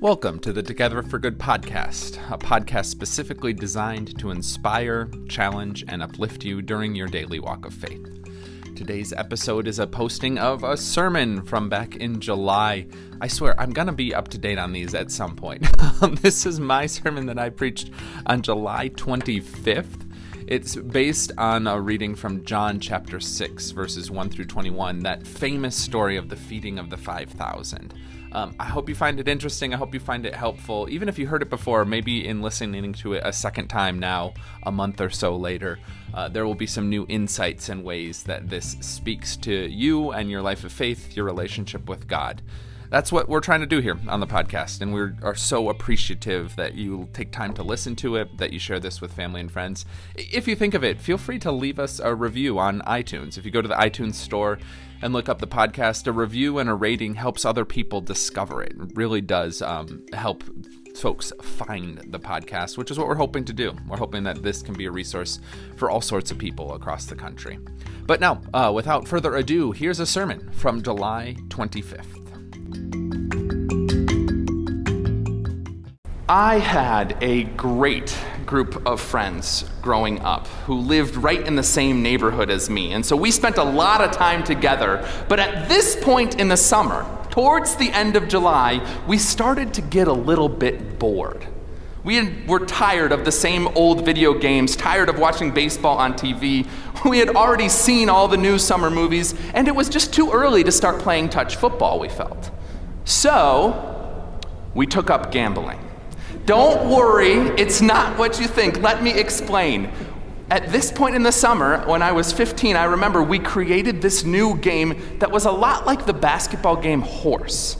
Welcome to the Together for Good podcast, a podcast specifically designed to inspire, challenge, and uplift you during your daily walk of faith. Today's episode is a posting of a sermon from back in July. I swear, I'm going to be up to date on these at some point. this is my sermon that I preached on July 25th. It's based on a reading from John chapter 6, verses 1 through 21, that famous story of the feeding of the 5,000. Um, I hope you find it interesting. I hope you find it helpful. Even if you heard it before, maybe in listening to it a second time now, a month or so later, uh, there will be some new insights and ways that this speaks to you and your life of faith, your relationship with God that's what we're trying to do here on the podcast. And we are so appreciative that you take time to listen to it, that you share this with family and friends. If you think of it, feel free to leave us a review on iTunes. If you go to the iTunes store and look up the podcast, a review and a rating helps other people discover it. It really does um, help folks find the podcast, which is what we're hoping to do. We're hoping that this can be a resource for all sorts of people across the country. But now, uh, without further ado, here's a sermon from July 25th. I had a great group of friends growing up who lived right in the same neighborhood as me. And so we spent a lot of time together. But at this point in the summer, towards the end of July, we started to get a little bit bored. We were tired of the same old video games, tired of watching baseball on TV. We had already seen all the new summer movies, and it was just too early to start playing touch football, we felt. So, we took up gambling. Don't worry, it's not what you think. Let me explain. At this point in the summer, when I was 15, I remember we created this new game that was a lot like the basketball game Horse.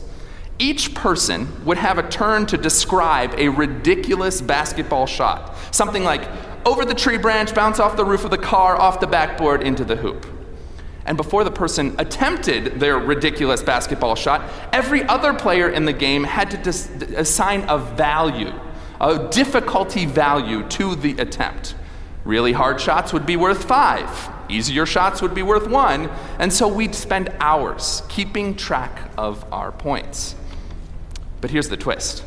Each person would have a turn to describe a ridiculous basketball shot. Something like over the tree branch, bounce off the roof of the car, off the backboard, into the hoop. And before the person attempted their ridiculous basketball shot, every other player in the game had to dis- assign a value, a difficulty value to the attempt. Really hard shots would be worth five, easier shots would be worth one, and so we'd spend hours keeping track of our points. But here's the twist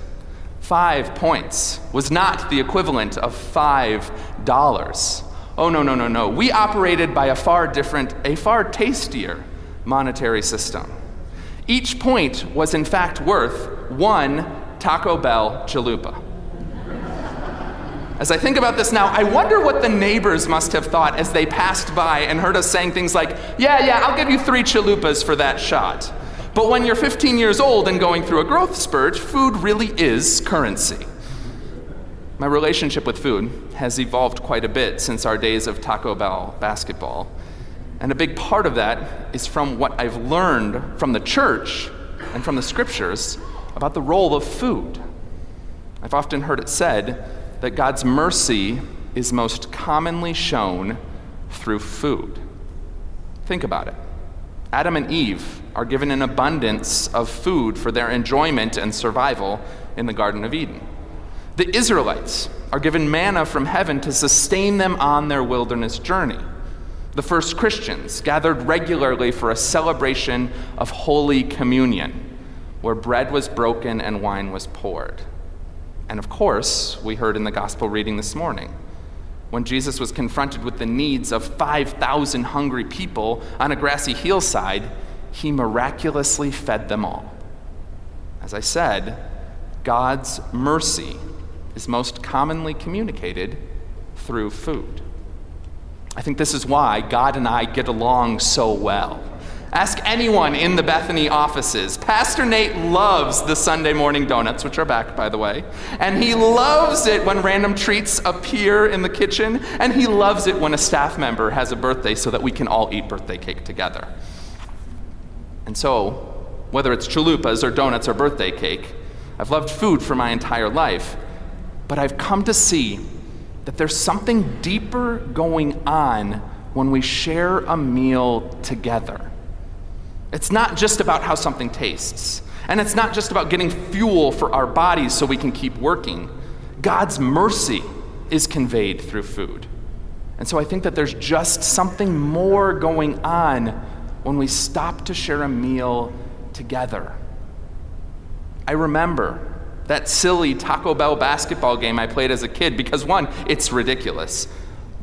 five points was not the equivalent of five dollars. Oh, no, no, no, no. We operated by a far different, a far tastier monetary system. Each point was, in fact, worth one Taco Bell chalupa. As I think about this now, I wonder what the neighbors must have thought as they passed by and heard us saying things like, Yeah, yeah, I'll give you three chalupas for that shot. But when you're 15 years old and going through a growth spurt, food really is currency. My relationship with food has evolved quite a bit since our days of Taco Bell basketball. And a big part of that is from what I've learned from the church and from the scriptures about the role of food. I've often heard it said that God's mercy is most commonly shown through food. Think about it. Adam and Eve are given an abundance of food for their enjoyment and survival in the Garden of Eden. The Israelites are given manna from heaven to sustain them on their wilderness journey. The first Christians gathered regularly for a celebration of Holy Communion, where bread was broken and wine was poured. And of course, we heard in the gospel reading this morning, when Jesus was confronted with the needs of 5,000 hungry people on a grassy hillside, he miraculously fed them all. As I said, God's mercy is most commonly communicated through food. I think this is why God and I get along so well. Ask anyone in the Bethany offices. Pastor Nate loves the Sunday morning donuts, which are back, by the way. And he loves it when random treats appear in the kitchen. And he loves it when a staff member has a birthday so that we can all eat birthday cake together. And so, whether it's chalupas or donuts or birthday cake, I've loved food for my entire life. But I've come to see that there's something deeper going on when we share a meal together. It's not just about how something tastes, and it's not just about getting fuel for our bodies so we can keep working. God's mercy is conveyed through food. And so I think that there's just something more going on when we stop to share a meal together. I remember that silly Taco Bell basketball game I played as a kid because, one, it's ridiculous,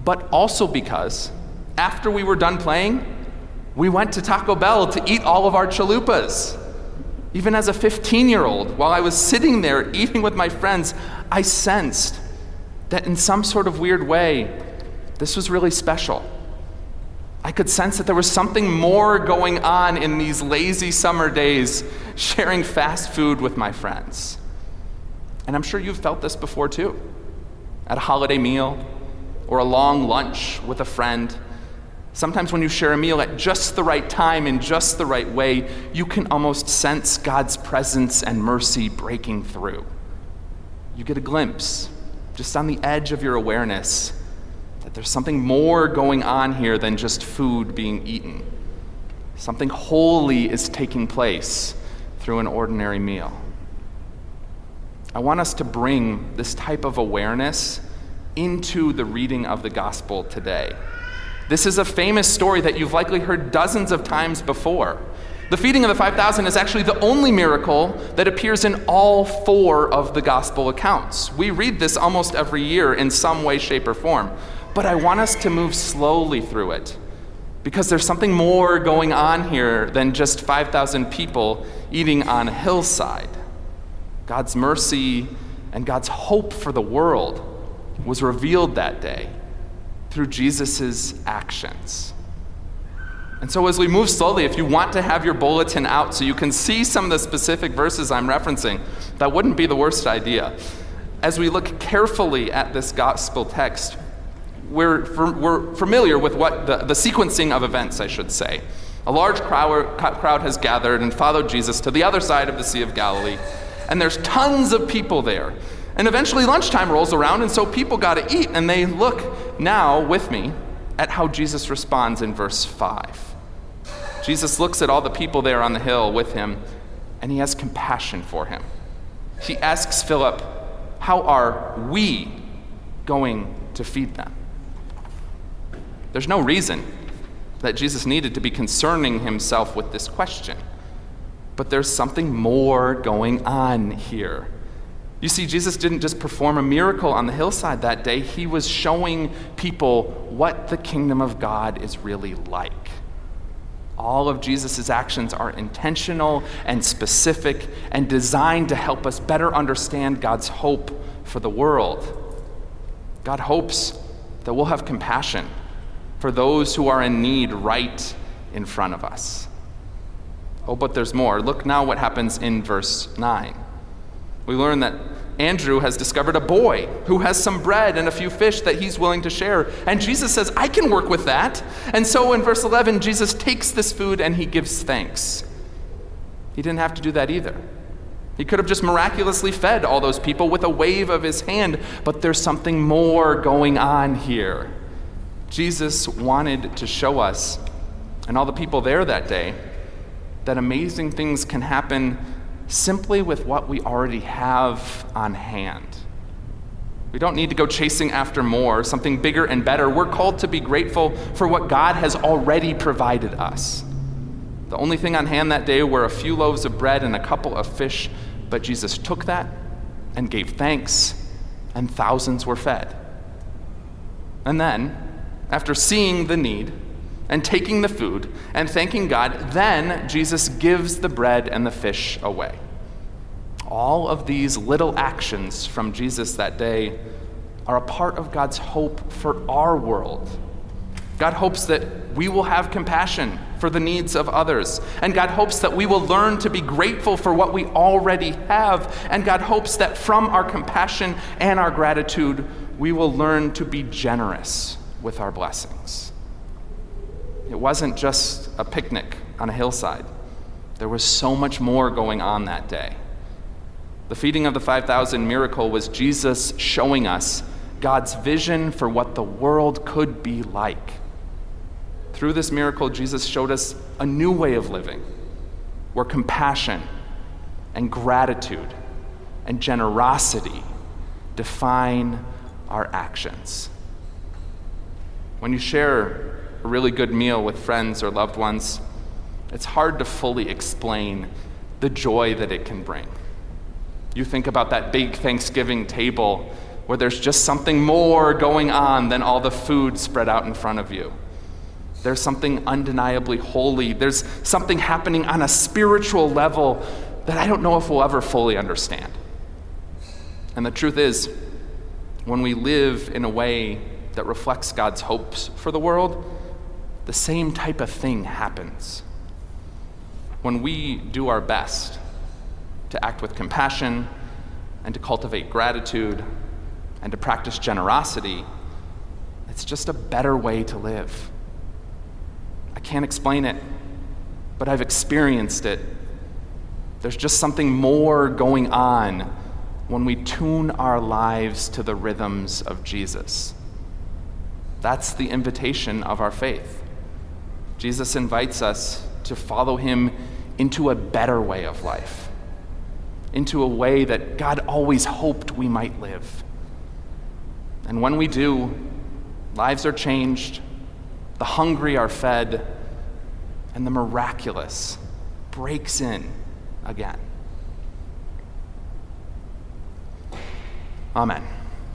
but also because after we were done playing, we went to Taco Bell to eat all of our chalupas. Even as a 15 year old, while I was sitting there eating with my friends, I sensed that in some sort of weird way, this was really special. I could sense that there was something more going on in these lazy summer days sharing fast food with my friends. And I'm sure you've felt this before too. At a holiday meal or a long lunch with a friend, Sometimes, when you share a meal at just the right time, in just the right way, you can almost sense God's presence and mercy breaking through. You get a glimpse, just on the edge of your awareness, that there's something more going on here than just food being eaten. Something holy is taking place through an ordinary meal. I want us to bring this type of awareness into the reading of the gospel today. This is a famous story that you've likely heard dozens of times before. The feeding of the 5,000 is actually the only miracle that appears in all four of the gospel accounts. We read this almost every year in some way, shape, or form. But I want us to move slowly through it because there's something more going on here than just 5,000 people eating on a hillside. God's mercy and God's hope for the world was revealed that day through Jesus' actions. And so, as we move slowly, if you want to have your bulletin out so you can see some of the specific verses I'm referencing, that wouldn't be the worst idea. As we look carefully at this gospel text, we're, we're familiar with what the, the sequencing of events, I should say. A large crowd, crowd has gathered and followed Jesus to the other side of the Sea of Galilee, and there's tons of people there. And eventually lunchtime rolls around, and so people got to eat, and they look now with me at how Jesus responds in verse 5. Jesus looks at all the people there on the hill with him, and he has compassion for him. He asks Philip, How are we going to feed them? There's no reason that Jesus needed to be concerning himself with this question, but there's something more going on here. You see, Jesus didn't just perform a miracle on the hillside that day, he was showing people what the kingdom of God is really like. All of Jesus' actions are intentional and specific and designed to help us better understand God's hope for the world. God hopes that we'll have compassion for those who are in need right in front of us. Oh, but there's more. Look now what happens in verse 9 we learn that Andrew has discovered a boy who has some bread and a few fish that he's willing to share. And Jesus says, I can work with that. And so in verse 11, Jesus takes this food and he gives thanks. He didn't have to do that either. He could have just miraculously fed all those people with a wave of his hand, but there's something more going on here. Jesus wanted to show us, and all the people there that day, that amazing things can happen simply with what we already have on hand. We don't need to go chasing after more, something bigger and better. We're called to be grateful for what God has already provided us. The only thing on hand that day were a few loaves of bread and a couple of fish, but Jesus took that and gave thanks, and thousands were fed. And then, after seeing the need, and taking the food and thanking God, then Jesus gives the bread and the fish away. All of these little actions from Jesus that day are a part of God's hope for our world. God hopes that we will have compassion for the needs of others. And God hopes that we will learn to be grateful for what we already have. And God hopes that from our compassion and our gratitude, we will learn to be generous with our blessings. It wasn't just a picnic on a hillside, there was so much more going on that day. The feeding of the 5,000 miracle was Jesus showing us God's vision for what the world could be like. Through this miracle, Jesus showed us a new way of living where compassion and gratitude and generosity define our actions. When you share a really good meal with friends or loved ones, it's hard to fully explain the joy that it can bring. You think about that big Thanksgiving table where there's just something more going on than all the food spread out in front of you. There's something undeniably holy. There's something happening on a spiritual level that I don't know if we'll ever fully understand. And the truth is, when we live in a way that reflects God's hopes for the world, the same type of thing happens. When we do our best to act with compassion and to cultivate gratitude and to practice generosity, it's just a better way to live. I can't explain it, but I've experienced it. There's just something more going on when we tune our lives to the rhythms of Jesus. That's the invitation of our faith. Jesus invites us to follow him into a better way of life, into a way that God always hoped we might live. And when we do, lives are changed, the hungry are fed, and the miraculous breaks in again. Amen.